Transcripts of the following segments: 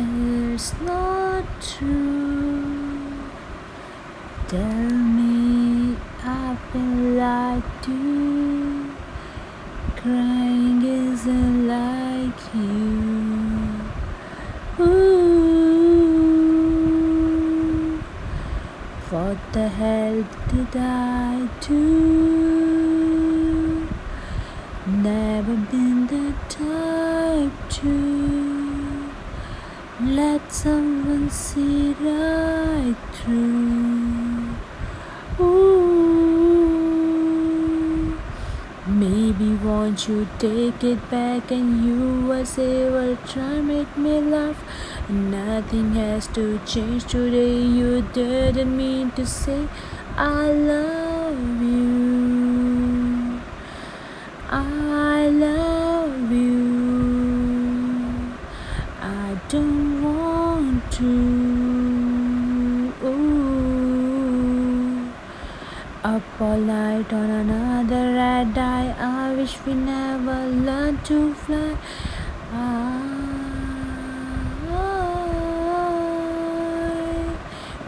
It's not true. Tell me I've been lied to. Crying isn't like you. Ooh, what the hell did I do? Never been the type to let someone see right through. Ooh, maybe won't you take it back and you will say, well, try make me laugh. Nothing has to change today. You didn't mean to say I love you. I love don't want to. Ooh. Up all night on another red eye. I wish we never learned to fly. I,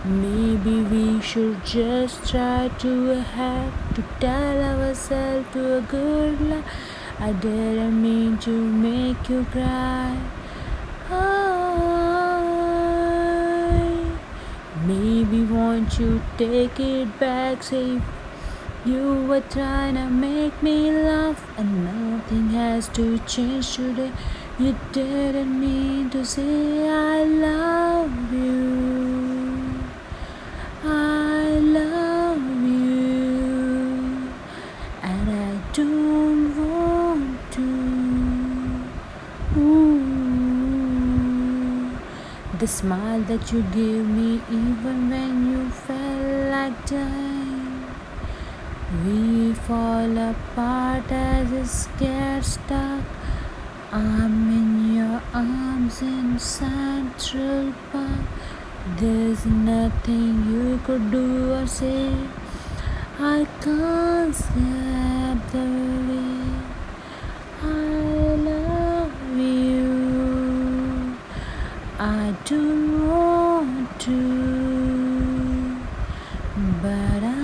maybe we should just try to have to tell ourselves to a good lie. I didn't mean to make you cry. Won't you take it back? Say you were trying to make me laugh, and nothing has to change today. You didn't mean to say I love the smile that you gave me, even when you felt like dying. We fall apart as a scared stuck. I'm in your arms in Central Park. There's nothing you could do or say. I can't step the way. Don't want to, but